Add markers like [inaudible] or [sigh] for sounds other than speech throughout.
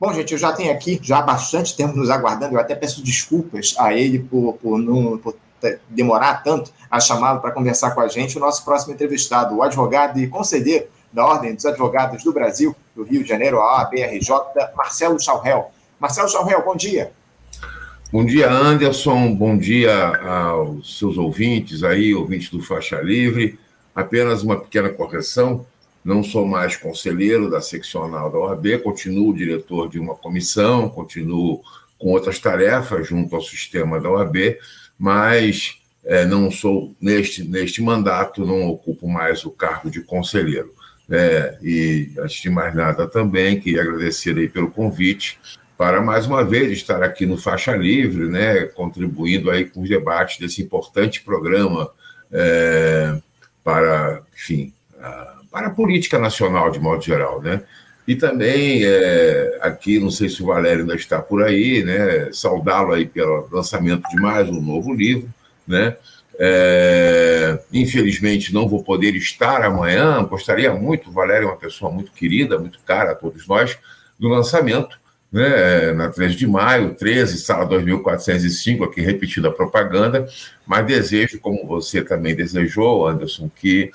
Bom, gente, eu já tenho aqui, já há bastante tempo nos aguardando, eu até peço desculpas a ele por, por, não, por demorar tanto a chamá-lo para conversar com a gente, o nosso próximo entrevistado, o advogado e conselheiro da Ordem dos Advogados do Brasil, do Rio de Janeiro, a ABRJ, Marcelo Chauhel. Marcelo Chauhel, bom dia. Bom dia, Anderson. Bom dia aos seus ouvintes aí, ouvintes do Faixa Livre. Apenas uma pequena correção. Não sou mais conselheiro da seccional da OAB, continuo diretor de uma comissão, continuo com outras tarefas junto ao sistema da OAB, mas é, não sou, neste, neste mandato, não ocupo mais o cargo de conselheiro. É, e, antes de mais nada, também queria agradecer aí pelo convite para mais uma vez estar aqui no Faixa Livre, né, contribuindo aí com os debates desse importante programa é, para, enfim, para a política nacional de modo geral, né? E também é, aqui, não sei se o Valério ainda está por aí, né? Saudá-lo aí pelo lançamento de mais um novo livro, né? É, infelizmente não vou poder estar amanhã, gostaria muito, o Valério é uma pessoa muito querida, muito cara a todos nós, do lançamento, né, na 13 de maio, 13, sala 2405, aqui repetida a propaganda, mas desejo, como você também desejou, Anderson, que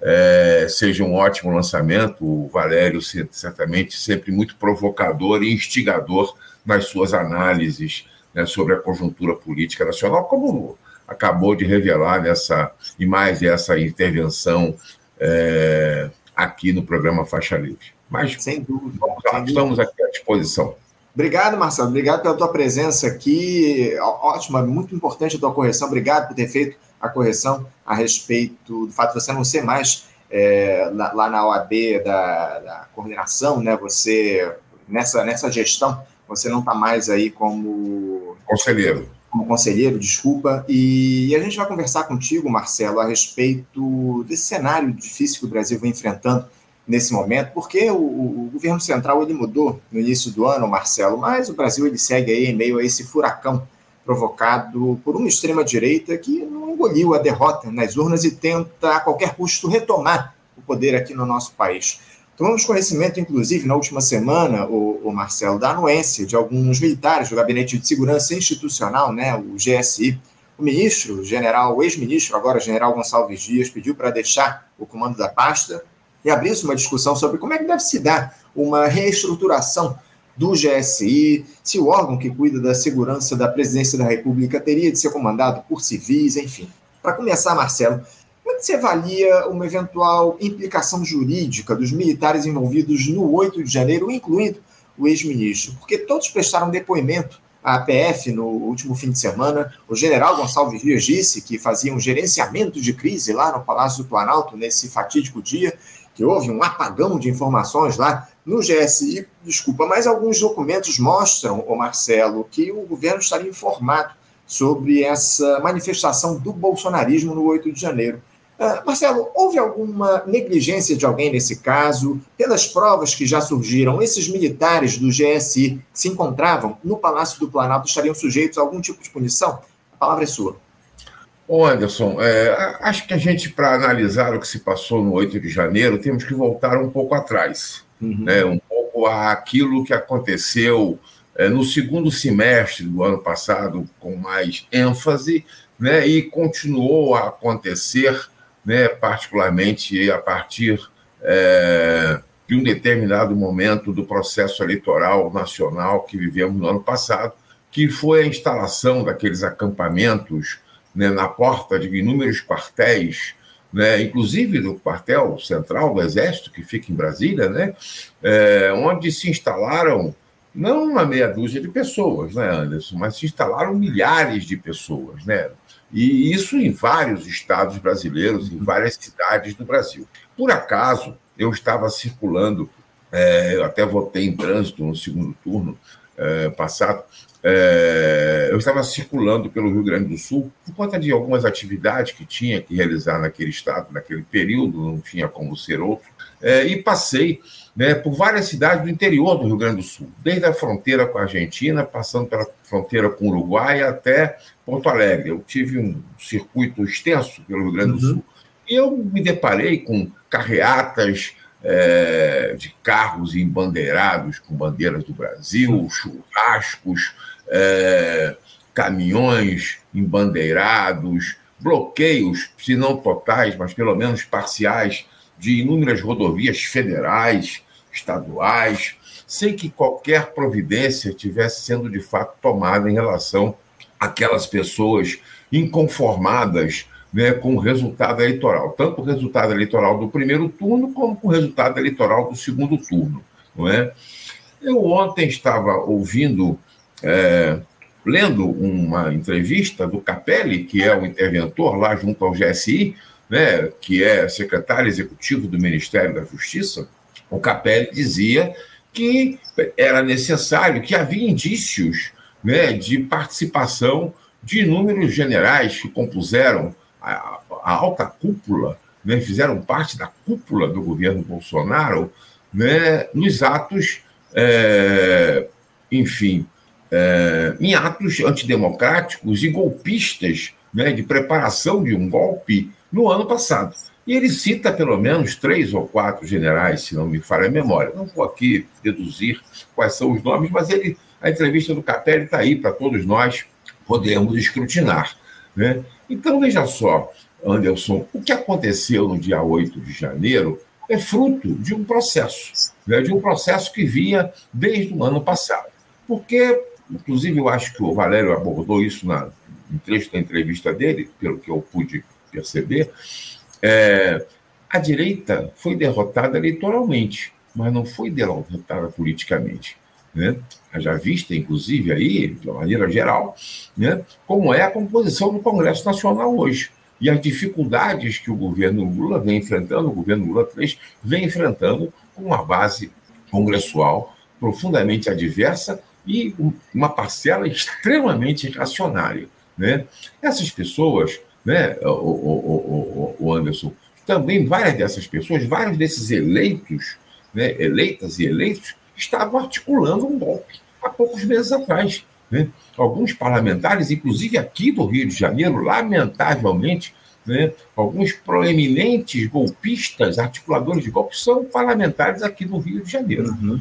é, seja um ótimo lançamento. O Valério, certamente, sempre muito provocador e instigador nas suas análises né, sobre a conjuntura política nacional, como acabou de revelar nessa, e mais essa intervenção é, aqui no programa Faixa Livre. Mas, sem dúvida, sem estamos dúvida. aqui à disposição. Obrigado, Marcelo. Obrigado pela tua presença aqui. Ótima, muito importante a tua correção. Obrigado por ter feito a correção a respeito do fato de você não ser mais é, lá na OAB da, da, coordenação, né? Você, nessa, nessa gestão, você não está mais aí como... Conselheiro. Como conselheiro, desculpa. E, e a gente vai conversar contigo, Marcelo, a respeito desse cenário difícil que o Brasil vem enfrentando nesse momento, porque o, o, governo central ele mudou no início do ano, Marcelo, mas o Brasil ele segue aí em meio a esse furacão provocado por uma extrema direita que não engoliu a derrota nas urnas e tenta a qualquer custo retomar o poder aqui no nosso país. Tomamos conhecimento, inclusive, na última semana, o, o Marcelo, da anuência de alguns militares do Gabinete de Segurança Institucional, né, o GSI. O ministro, o general, o ex-ministro, agora general Gonçalves Dias, pediu para deixar o comando da pasta e abrisse uma discussão sobre como é que deve se dar uma reestruturação do GSI, se o órgão que cuida da segurança da presidência da República teria de ser comandado por civis, enfim. Para começar, Marcelo, como é que você avalia uma eventual implicação jurídica dos militares envolvidos no 8 de janeiro, incluindo o ex-ministro? Porque todos prestaram depoimento à APF no último fim de semana. O general Gonçalves Dias disse que fazia um gerenciamento de crise lá no Palácio do Planalto nesse fatídico dia que houve um apagão de informações lá no GSI, desculpa, mas alguns documentos mostram, o Marcelo, que o governo estaria informado sobre essa manifestação do bolsonarismo no 8 de janeiro. Uh, Marcelo, houve alguma negligência de alguém nesse caso? Pelas provas que já surgiram, esses militares do GSI que se encontravam no Palácio do Planalto estariam sujeitos a algum tipo de punição? A palavra é sua. Ô Anderson, é, acho que a gente, para analisar o que se passou no 8 de janeiro, temos que voltar um pouco atrás, uhum. né, um pouco àquilo que aconteceu é, no segundo semestre do ano passado, com mais ênfase, né, e continuou a acontecer, né, particularmente a partir é, de um determinado momento do processo eleitoral nacional que vivemos no ano passado, que foi a instalação daqueles acampamentos né, na porta de inúmeros quartéis, né, inclusive do quartel central do Exército, que fica em Brasília, né, é, onde se instalaram não uma meia dúzia de pessoas, né, Anderson, mas se instalaram milhares de pessoas, né, e isso em vários estados brasileiros, em várias cidades do Brasil. Por acaso, eu estava circulando, é, eu até votei em trânsito no segundo turno é, passado, é, eu estava circulando pelo Rio Grande do Sul por conta de algumas atividades que tinha que realizar naquele estado, naquele período, não tinha como ser outro, é, e passei né, por várias cidades do interior do Rio Grande do Sul, desde a fronteira com a Argentina, passando pela fronteira com o Uruguai até Porto Alegre. Eu tive um circuito extenso pelo Rio Grande do uhum. Sul. E eu me deparei com carreatas é, de carros embandeirados com bandeiras do Brasil, churrascos, é, caminhões embandeirados, bloqueios, se não totais, mas pelo menos parciais, de inúmeras rodovias federais, estaduais, sem que qualquer providência tivesse sendo de fato tomada em relação àquelas pessoas inconformadas né, com o resultado eleitoral, tanto o resultado eleitoral do primeiro turno como com o resultado eleitoral do segundo turno. Não é? Eu ontem estava ouvindo, é, lendo uma entrevista do Capelli, que é o interventor lá junto ao GSI, né, que é secretário executivo do Ministério da Justiça. O Capelli dizia que era necessário, que havia indícios né, de participação de inúmeros generais que compuseram a, a alta cúpula, né, fizeram parte da cúpula do governo Bolsonaro, né, nos atos, é, enfim, é, em atos antidemocráticos e golpistas né, de preparação de um golpe no ano passado. E ele cita pelo menos três ou quatro generais, se não me falha a memória. Não vou aqui deduzir quais são os nomes, mas ele, a entrevista do Capelli está aí para todos nós podermos escrutinar. Né? Então, veja só, Anderson, o que aconteceu no dia 8 de janeiro é fruto de um processo, né? de um processo que vinha desde o ano passado. Porque, inclusive, eu acho que o Valério abordou isso na, trecho da entrevista dele, pelo que eu pude perceber, é, a direita foi derrotada eleitoralmente, mas não foi derrotada politicamente né? Já vista, inclusive, aí, de uma maneira geral, né? como é a composição do Congresso Nacional hoje. E as dificuldades que o governo Lula vem enfrentando, o governo Lula 3 vem enfrentando com uma base congressual profundamente adversa e uma parcela extremamente reacionária. Né? Essas pessoas, né, o, o, o, o Anderson, também várias dessas pessoas, vários desses eleitos, né, eleitas e eleitos, estavam articulando um golpe há poucos meses atrás. Né? Alguns parlamentares, inclusive aqui do Rio de Janeiro, lamentavelmente, né, alguns proeminentes golpistas, articuladores de golpe, são parlamentares aqui do Rio de Janeiro, uhum.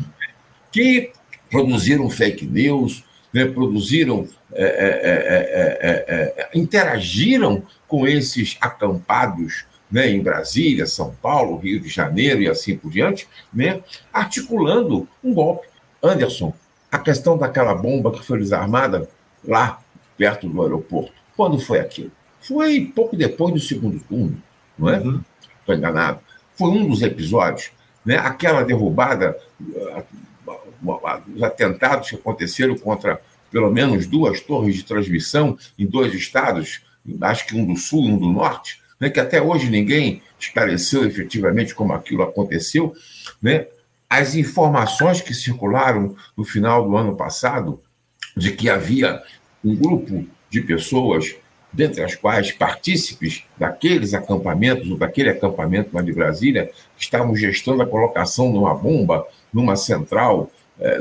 que produziram fake news, né, produziram, é é é, é, é, é, interagiram com esses acampados né, em Brasília, São Paulo, Rio de Janeiro e assim por diante, né, articulando um golpe. Anderson, a questão daquela bomba que foi desarmada lá perto do aeroporto, quando foi aquilo? Foi pouco depois do segundo turno, não é? Uhum. Estou enganado. Foi um dos episódios. Né? Aquela derrubada, os atentados que aconteceram contra pelo menos duas torres de transmissão em dois estados, acho que um do sul e um do norte, né, que até hoje ninguém esclareceu efetivamente como aquilo aconteceu, né, as informações que circularam no final do ano passado de que havia um grupo de pessoas, dentre as quais partícipes daqueles acampamentos, ou daquele acampamento lá de Brasília, que estavam gestando a colocação de uma bomba numa central,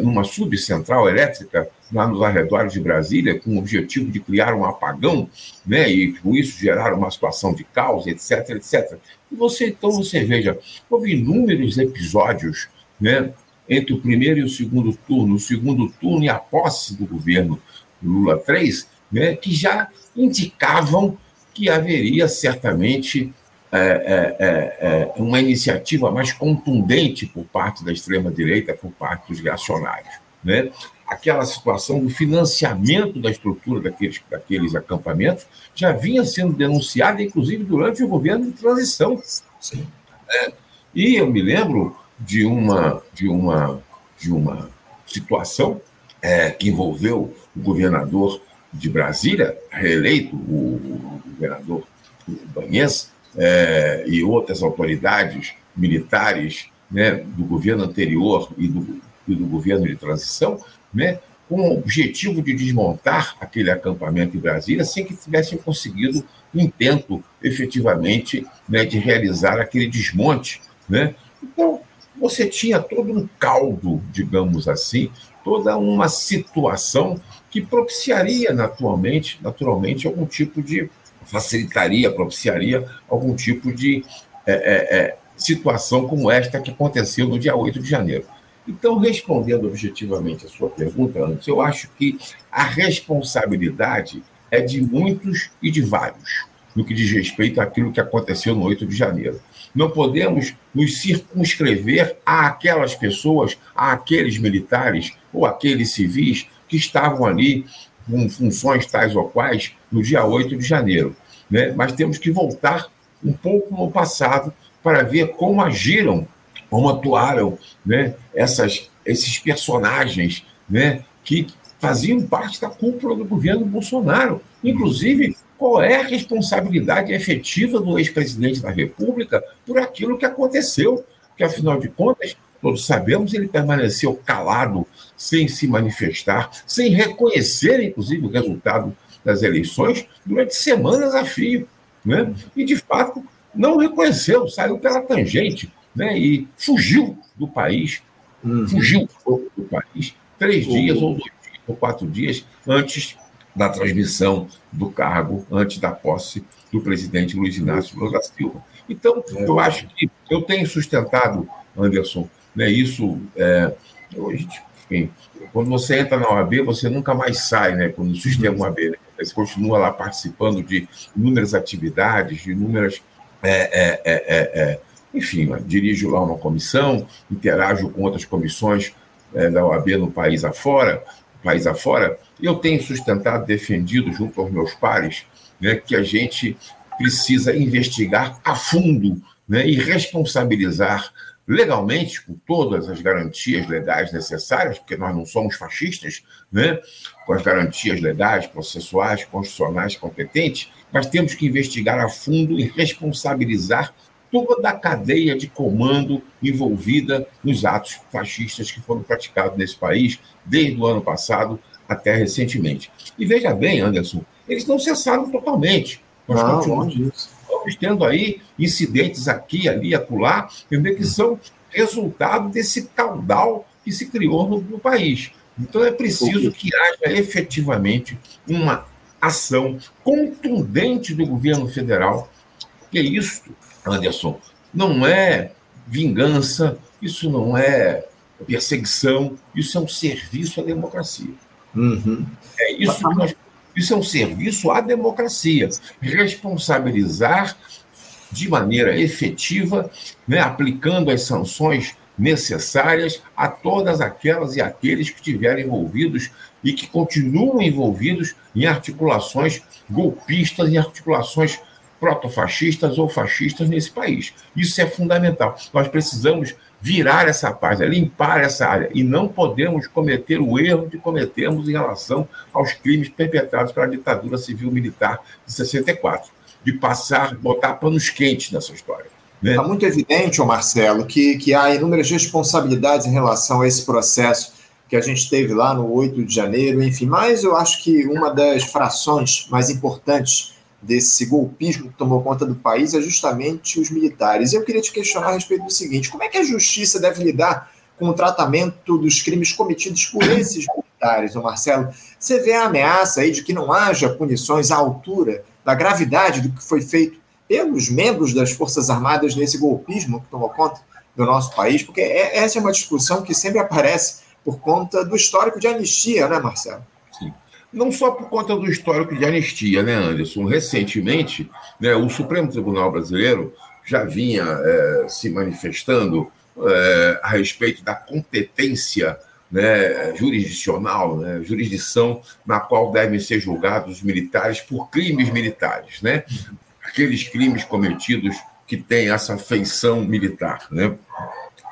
numa subcentral elétrica lá nos arredores de Brasília, com o objetivo de criar um apagão, né, e com isso gerar uma situação de caos, etc, etc. E você, então, você veja, houve inúmeros episódios, né, entre o primeiro e o segundo turno, o segundo turno e a posse do governo Lula 3, né, que já indicavam que haveria certamente é, é, é, é, uma iniciativa mais contundente por parte da extrema-direita, por parte dos reacionários. Né? aquela situação do financiamento da estrutura daqueles, daqueles acampamentos já vinha sendo denunciada, inclusive durante o governo de transição. Sim. É, e eu me lembro de uma, de uma, de uma situação é, que envolveu o governador de Brasília, reeleito, o, governador Banhês, é, e outras autoridades militares né, do governo anterior e do, e do governo de transição, né, com o objetivo de desmontar aquele acampamento em Brasília sem que tivessem conseguido um intento efetivamente né, de realizar aquele desmonte. Né? Então, você tinha todo um caldo, digamos assim, toda uma situação que propiciaria naturalmente, naturalmente algum tipo de facilitaria, propiciaria algum tipo de é, é, é, situação como esta que aconteceu no dia 8 de janeiro. Então, respondendo objetivamente a sua pergunta, antes, eu acho que a responsabilidade é de muitos e de vários no que diz respeito àquilo que aconteceu no 8 de janeiro. Não podemos nos circunscrever a aquelas pessoas, a aqueles militares ou aqueles civis que estavam ali com funções tais ou quais no dia 8 de janeiro. Né? Mas temos que voltar um pouco no passado para ver como agiram, como atuaram né? Essas, esses personagens né? que faziam parte da cúpula do governo Bolsonaro. Inclusive, qual é a responsabilidade efetiva do ex-presidente da República por aquilo que aconteceu? Que, afinal de contas, todos sabemos, ele permaneceu calado, sem se manifestar, sem reconhecer, inclusive, o resultado das eleições durante semanas a fio. Né? E, de fato, não reconheceu, saiu pela tangente né? e fugiu do país, uhum. fugiu do país três uhum. dias ou dois dias, ou quatro dias antes da transmissão do cargo antes da posse do presidente Luiz Inácio Lula da Silva. Então, é. eu acho que eu tenho sustentado, Anderson, né, isso. É, enfim, quando você entra na OAB, você nunca mais sai, né? Quando o sistema OAB, né? você continua lá participando de inúmeras atividades, de inúmeras. É, é, é, é, é enfim, dirijo lá uma comissão, interajo com outras comissões da OAB no país afora, país afora, eu tenho sustentado, defendido junto aos meus pares, né, que a gente precisa investigar a fundo né, e responsabilizar legalmente, com todas as garantias legais necessárias, porque nós não somos fascistas, né, com as garantias legais, processuais, constitucionais competentes, mas temos que investigar a fundo e responsabilizar toda a cadeia de comando envolvida nos atos fascistas que foram praticados nesse país desde o ano passado até recentemente. E veja bem, Anderson, eles não cessaram totalmente. Nós não, continuamos tendo aí incidentes aqui, ali, acolá, entendeu? que são resultado desse caudal que se criou no, no país. Então é preciso que haja efetivamente uma ação contundente do governo federal, porque isso, Anderson, não é vingança, isso não é perseguição, isso é um serviço à democracia. Uhum. É isso, nós, isso é um serviço à democracia. Responsabilizar de maneira efetiva, né, aplicando as sanções necessárias a todas aquelas e aqueles que estiverem envolvidos e que continuam envolvidos em articulações golpistas, em articulações protofascistas ou fascistas nesse país. Isso é fundamental. Nós precisamos virar essa página, limpar essa área. E não podemos cometer o erro que cometemos em relação aos crimes perpetrados pela ditadura civil-militar de 64, de passar, botar panos quentes nessa história. Está né? Muito evidente, Marcelo, que, que há inúmeras responsabilidades em relação a esse processo que a gente teve lá no 8 de janeiro, enfim, mas eu acho que uma das frações mais importantes desse golpismo que tomou conta do país é justamente os militares. Eu queria te questionar a respeito do seguinte: como é que a justiça deve lidar com o tratamento dos crimes cometidos por esses militares, Marcelo? Você vê a ameaça aí de que não haja punições à altura da gravidade do que foi feito pelos membros das Forças Armadas nesse golpismo que tomou conta do nosso país? Porque é, essa é uma discussão que sempre aparece por conta do histórico de anistia, né, Marcelo? Não só por conta do histórico de anistia, né, Anderson? Recentemente, né, o Supremo Tribunal Brasileiro já vinha é, se manifestando é, a respeito da competência né, jurisdicional, né, jurisdição na qual devem ser julgados os militares por crimes militares, né? Aqueles crimes cometidos que têm essa feição militar, né?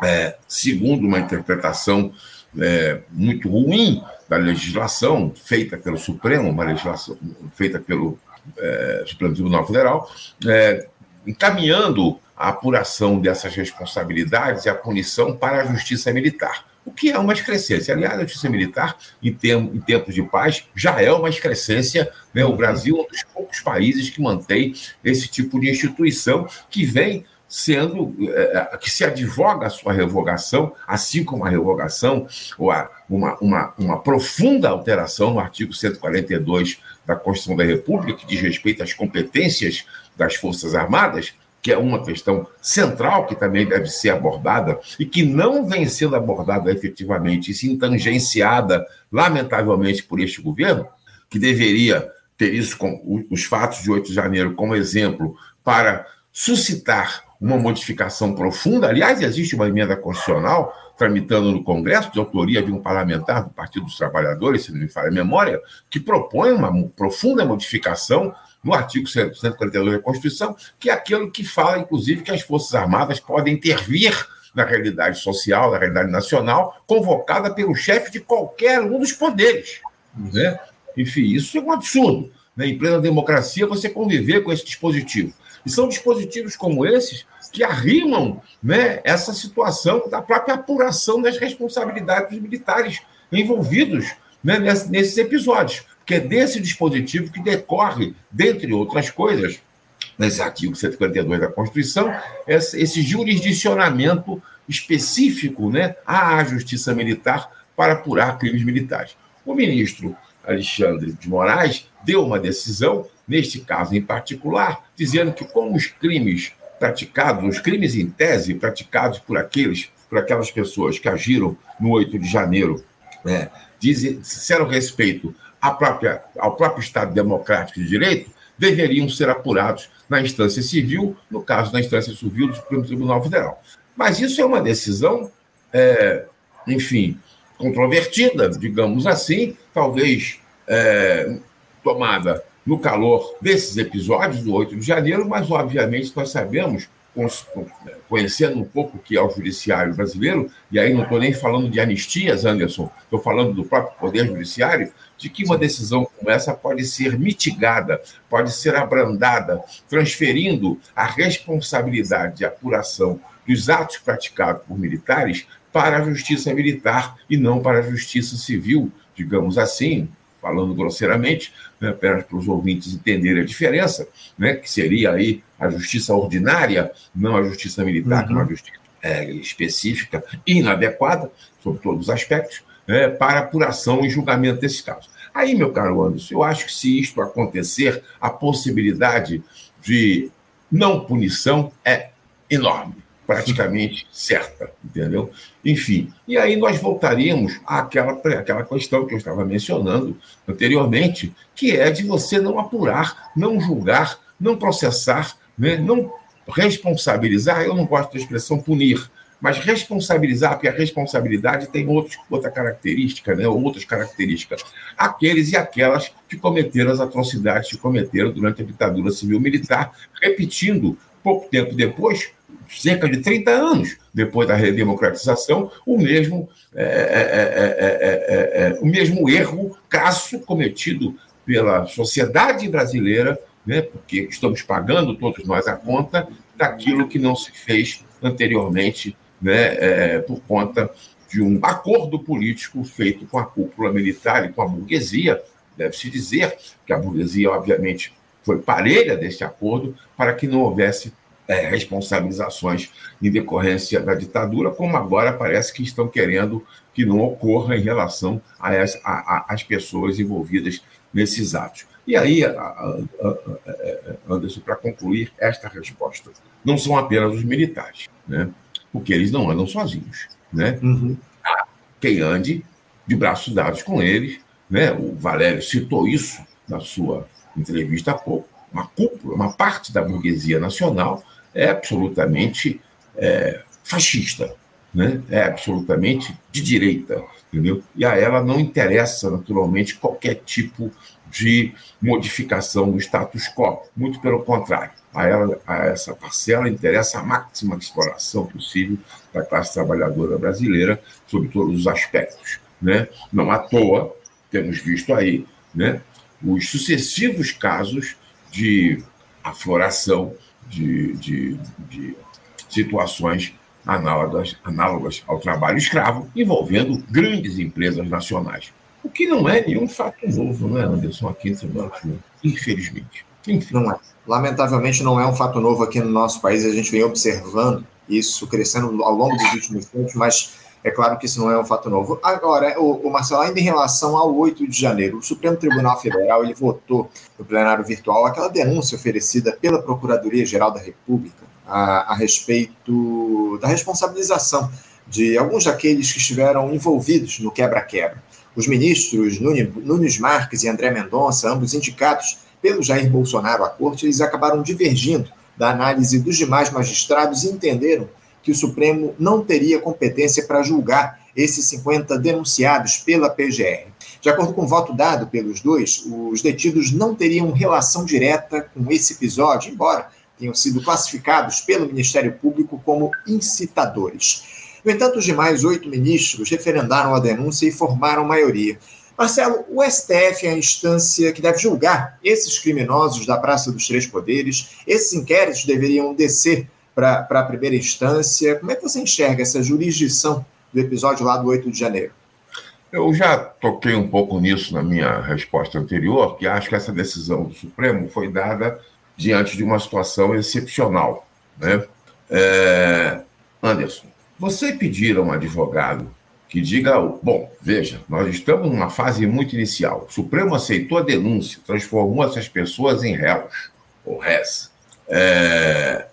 É, segundo uma interpretação é, muito ruim da legislação feita pelo Supremo, uma legislação feita pelo é, Supremo Tribunal Federal, é, encaminhando a apuração dessas responsabilidades e a punição para a justiça militar, o que é uma excrescência. Aliás, a justiça militar, em, termos, em tempos de paz, já é uma excrescência. Né? O Brasil é um dos poucos países que mantém esse tipo de instituição que vem sendo é, que se advoga a sua revogação, assim como a revogação ou a, uma, uma, uma profunda alteração no artigo 142 da Constituição da República, que diz respeito às competências das Forças Armadas, que é uma questão central que também deve ser abordada e que não vem sendo abordada efetivamente, e sim tangenciada, lamentavelmente, por este governo, que deveria ter isso com os fatos de 8 de janeiro como exemplo para suscitar uma modificação profunda. Aliás, existe uma emenda constitucional tramitando no Congresso, de autoria de um parlamentar do Partido dos Trabalhadores, se não me falha a memória, que propõe uma profunda modificação no artigo 142 da Constituição, que é aquilo que fala, inclusive, que as Forças Armadas podem intervir na realidade social, na realidade nacional, convocada pelo chefe de qualquer um dos poderes. Né? Enfim, isso é um absurdo. Né? Em plena democracia, você conviver com esse dispositivo. E são dispositivos como esses que arrimam né, essa situação da própria apuração das responsabilidades dos militares envolvidos né, nesses episódios, que é desse dispositivo que decorre, dentre outras coisas, nesse artigo 152 da Constituição, esse jurisdicionamento específico né, à justiça militar para apurar crimes militares. O ministro Alexandre de Moraes deu uma decisão, neste caso em particular, dizendo que como os crimes praticados, os crimes em tese praticados por aqueles, por aquelas pessoas que agiram no 8 de janeiro, né, dizem, disseram respeito à própria, ao próprio Estado Democrático de Direito, deveriam ser apurados na instância civil, no caso, na instância civil do Supremo Tribunal Federal. Mas isso é uma decisão, é, enfim, controvertida, digamos assim, talvez é, tomada no calor desses episódios do 8 de janeiro, mas, obviamente, nós sabemos, conhecendo um pouco o que é o judiciário brasileiro, e aí não estou nem falando de anistias, Anderson, estou falando do próprio Poder Judiciário, de que uma decisão como essa pode ser mitigada, pode ser abrandada, transferindo a responsabilidade de apuração dos atos praticados por militares para a justiça militar e não para a justiça civil, digamos assim, falando grosseiramente, né, para os ouvintes entenderem a diferença, né, que seria aí a justiça ordinária, não a justiça militar, uhum. que é uma uhum. justiça é, específica e inadequada, sob todos os aspectos, é, para apuração e julgamento desses casos. Aí, meu caro Anderson, eu acho que se isto acontecer, a possibilidade de não punição é enorme praticamente certa, entendeu? Enfim, e aí nós voltaríamos àquela, àquela questão que eu estava mencionando anteriormente, que é de você não apurar, não julgar, não processar, né? não responsabilizar, eu não gosto da expressão punir, mas responsabilizar, porque a responsabilidade tem outros, outra característica, né? outras características. Aqueles e aquelas que cometeram as atrocidades que cometeram durante a ditadura civil-militar, repetindo, pouco tempo depois, cerca de 30 anos depois da redemocratização, o mesmo, é é, é, é, é, o mesmo erro crasso cometido pela sociedade brasileira, né, porque estamos pagando todos nós a conta daquilo que não se fez anteriormente né, por conta de um acordo político feito com a cúpula militar e com a burguesia. Deve-se dizer que a burguesia, obviamente, foi parelha deste acordo para que não houvesse é, responsabilizações em decorrência da ditadura, como agora parece que estão querendo que não ocorra em relação às pessoas envolvidas nesses atos. E aí, Anderson, para concluir esta resposta, não são apenas os militares, né? porque eles não andam sozinhos. Né? Uhum. Há quem ande de braços dados com eles. Né? O Valério citou isso na sua entrevista há pouco. Uma cúpula, uma parte da burguesia nacional é absolutamente é, fascista, né? é absolutamente de direita, entendeu? E a ela não interessa, naturalmente, qualquer tipo de modificação do status quo, muito pelo contrário. A, ela, a essa parcela interessa a máxima exploração possível da classe trabalhadora brasileira, sob todos os aspectos. Né? Não à toa, temos visto aí né, os sucessivos casos de afloração de, de, de situações análogas, análogas ao trabalho escravo, envolvendo grandes empresas nacionais. O que não é nenhum fato novo, não é, Anderson, aqui em São infelizmente. Enfim. Não é. Lamentavelmente, não é um fato novo aqui no nosso país, a gente vem observando isso crescendo ao longo dos últimos tempos, mas é claro que isso não é um fato novo. Agora, o, o Marcelo, ainda em relação ao 8 de janeiro, o Supremo Tribunal Federal ele votou no plenário virtual aquela denúncia oferecida pela Procuradoria-Geral da República a, a respeito da responsabilização de alguns daqueles que estiveram envolvidos no quebra-quebra. Os ministros Nunes Marques e André Mendonça, ambos indicados pelo Jair Bolsonaro à corte, eles acabaram divergindo da análise dos demais magistrados e entenderam que o Supremo não teria competência para julgar esses 50 denunciados pela PGR. De acordo com o voto dado pelos dois, os detidos não teriam relação direta com esse episódio, embora tenham sido classificados pelo Ministério Público como incitadores. No entanto, os demais oito ministros referendaram a denúncia e formaram maioria. Marcelo, o STF é a instância que deve julgar esses criminosos da Praça dos Três Poderes. Esses inquéritos deveriam descer para a primeira instância. Como é que você enxerga essa jurisdição do episódio lá do 8 de janeiro? Eu já toquei um pouco nisso na minha resposta anterior, que acho que essa decisão do Supremo foi dada diante de uma situação excepcional. Né? É... Anderson, você pedir a um advogado que diga, bom, veja, nós estamos numa fase muito inicial. O Supremo aceitou a denúncia, transformou essas pessoas em réus, ou réis. É,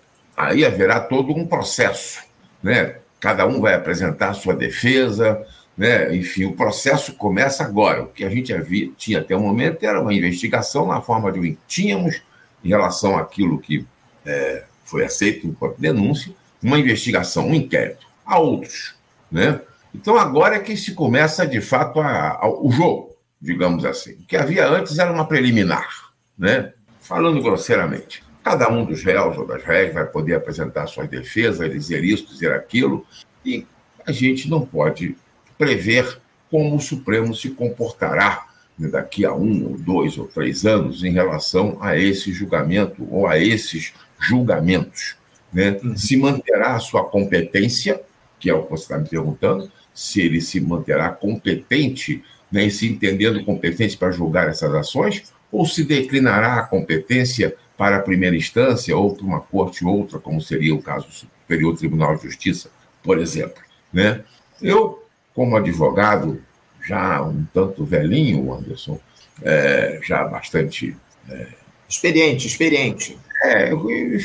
aí haverá todo um processo, né? Cada um vai apresentar a sua defesa, né? Enfim, o processo começa agora. O que a gente havia, tinha até o momento era uma investigação na forma de um tínhamos em relação àquilo que é, foi aceito enquanto denúncia, uma investigação, um inquérito. A outros, né? Então agora é que se começa de fato a, a, o jogo, digamos assim. O que havia antes era uma preliminar, né? Falando grosseiramente. Cada um dos réus ou das réis vai poder apresentar suas defesas, dizer isso, dizer aquilo, e a gente não pode prever como o Supremo se comportará daqui a um, ou dois ou três anos em relação a esse julgamento ou a esses julgamentos. Né? Uhum. Se manterá a sua competência, que é o que você está me perguntando, se ele se manterá competente, né, e se entendendo competente para julgar essas ações, ou se declinará a competência para a primeira instância ou para uma corte outra, como seria o caso do Superior Tribunal de Justiça, por exemplo. Né? Eu, como advogado, já um tanto velhinho, Anderson, é, já bastante. É, experiente, experiente. É, eu, eu,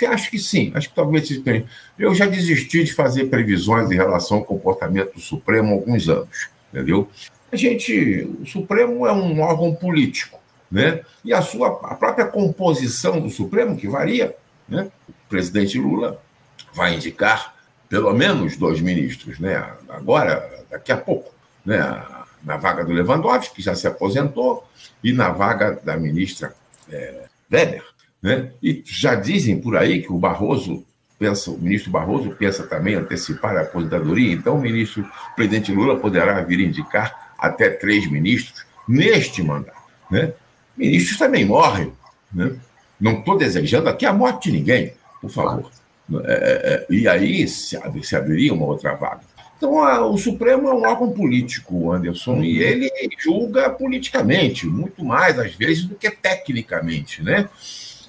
eu, acho que sim, acho que talvez Eu já desisti de fazer previsões em relação ao comportamento do Supremo há alguns anos, entendeu? A gente, o Supremo é um órgão político, né? E a sua a própria composição do Supremo que varia, né? O presidente Lula vai indicar pelo menos dois ministros, né? Agora, daqui a pouco, né? Na vaga do Lewandowski, que já se aposentou, e na vaga da ministra é, Weber. Né? E já dizem por aí que o Barroso pensa, o ministro Barroso pensa também antecipar a aposentadoria, então o ministro o presidente Lula poderá vir indicar até três ministros neste mandato. Né? Ministros também morrem. Né? Não estou desejando aqui a morte de ninguém, por favor. É, é, é, e aí se, se abriria uma outra vaga. Então, a, o Supremo é um órgão político, Anderson, e ele julga politicamente, muito mais, às vezes, do que tecnicamente. Né?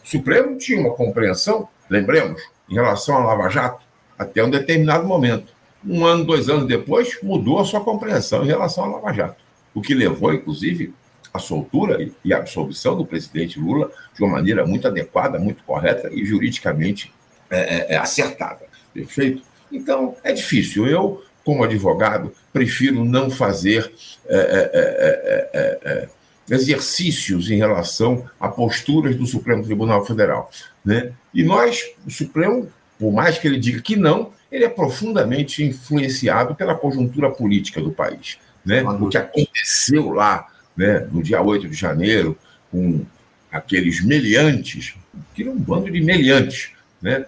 O Supremo tinha uma compreensão, lembremos, em relação à Lava Jato, até um determinado momento. Um ano, dois anos depois, mudou a sua compreensão em relação à Lava Jato, o que levou, inclusive, à soltura e à absolvição do presidente Lula de uma maneira muito adequada, muito correta e juridicamente é, é, é acertada. Perfeito? Então, é difícil. Eu como advogado, prefiro não fazer é, é, é, exercícios em relação a posturas do Supremo Tribunal Federal. Né? E nós, o Supremo, por mais que ele diga que não, ele é profundamente influenciado pela conjuntura política do país. Né? O que aconteceu lá né, no dia 8 de janeiro, com aqueles meliantes, que era um bando de meliantes, né,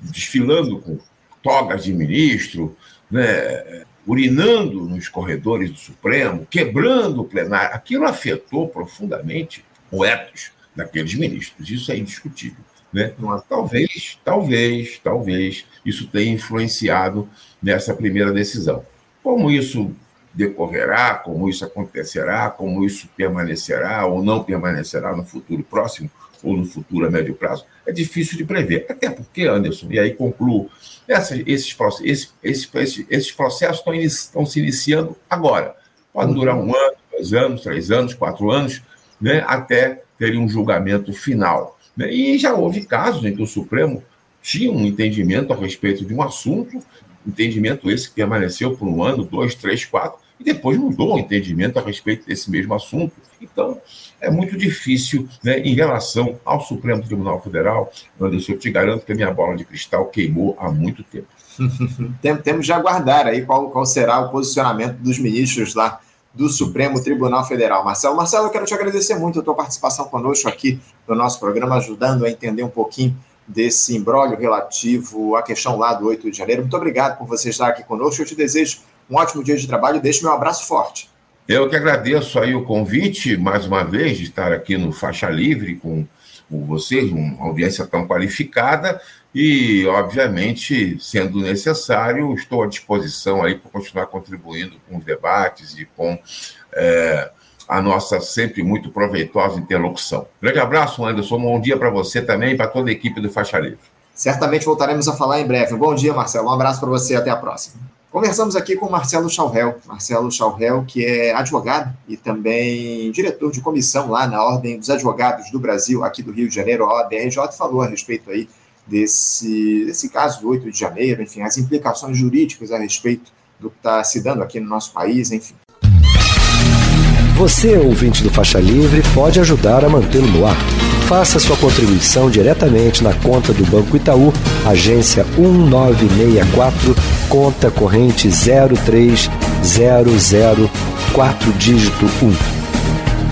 desfilando com togas de ministro, né, urinando nos corredores do Supremo, quebrando o plenário. Aquilo afetou profundamente o ethos daqueles ministros. Isso é indiscutível. Né? Talvez, talvez, talvez isso tenha influenciado nessa primeira decisão. Como isso decorrerá, como isso acontecerá, como isso permanecerá ou não permanecerá no futuro próximo ou no futuro a médio prazo, é difícil de prever. Até porque, Anderson, e aí concluo, essa, esses, esses, esses, esses processos estão, estão se iniciando agora. Pode durar um ano, dois anos, três anos, quatro anos, né, até ter um julgamento final. Né? E já houve casos em que o Supremo tinham um entendimento a respeito de um assunto, entendimento esse que permaneceu por um ano, dois, três, quatro, e depois mudou o entendimento a respeito desse mesmo assunto. Então, é muito difícil, né, em relação ao Supremo Tribunal Federal, Anderson, eu te garanto que a minha bola de cristal queimou há muito tempo. [laughs] Temos de aguardar aí qual, qual será o posicionamento dos ministros lá do Supremo Tribunal Federal. Marcelo, Marcelo, eu quero te agradecer muito a tua participação conosco aqui no nosso programa, ajudando a entender um pouquinho desse imbróglio relativo à questão lá do 8 de janeiro. Muito obrigado por você estar aqui conosco. Eu te desejo um ótimo dia de trabalho e deixo meu abraço forte. Eu que agradeço aí o convite, mais uma vez, de estar aqui no Faixa Livre com, com vocês, uma audiência tão qualificada e, obviamente, sendo necessário, estou à disposição aí para continuar contribuindo com os debates e com é, a nossa sempre muito proveitosa interlocução. Grande abraço, Anderson. Bom dia para você também e para toda a equipe do Faixa Livre. Certamente voltaremos a falar em breve. Bom dia, Marcelo. Um abraço para você. Até a próxima. Conversamos aqui com Marcelo Chaurel. Marcelo Chaurel, que é advogado e também diretor de comissão lá na Ordem dos Advogados do Brasil, aqui do Rio de Janeiro, a OABRJ, falou a respeito aí desse, desse caso do 8 de janeiro, enfim, as implicações jurídicas a respeito do que está se dando aqui no nosso país, enfim. Você, ouvinte do Faixa Livre, pode ajudar a mantê-lo no ar. Faça sua contribuição diretamente na conta do Banco Itaú, agência 1964, conta corrente 03004, dígito 1.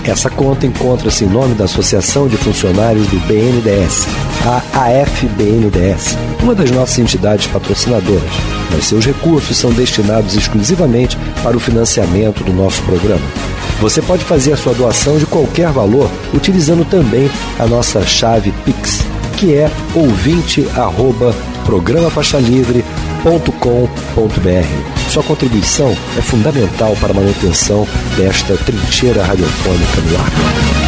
Essa conta encontra-se em nome da Associação de Funcionários do BNDES, a AFBNDES, uma das nossas entidades patrocinadoras, mas seus recursos são destinados exclusivamente para o financiamento do nosso programa. Você pode fazer a sua doação de qualquer valor utilizando também a nossa chave Pix, que é ouvinte@programafaixalivre.com.br. Sua contribuição é fundamental para a manutenção desta trincheira radiofônica no ar.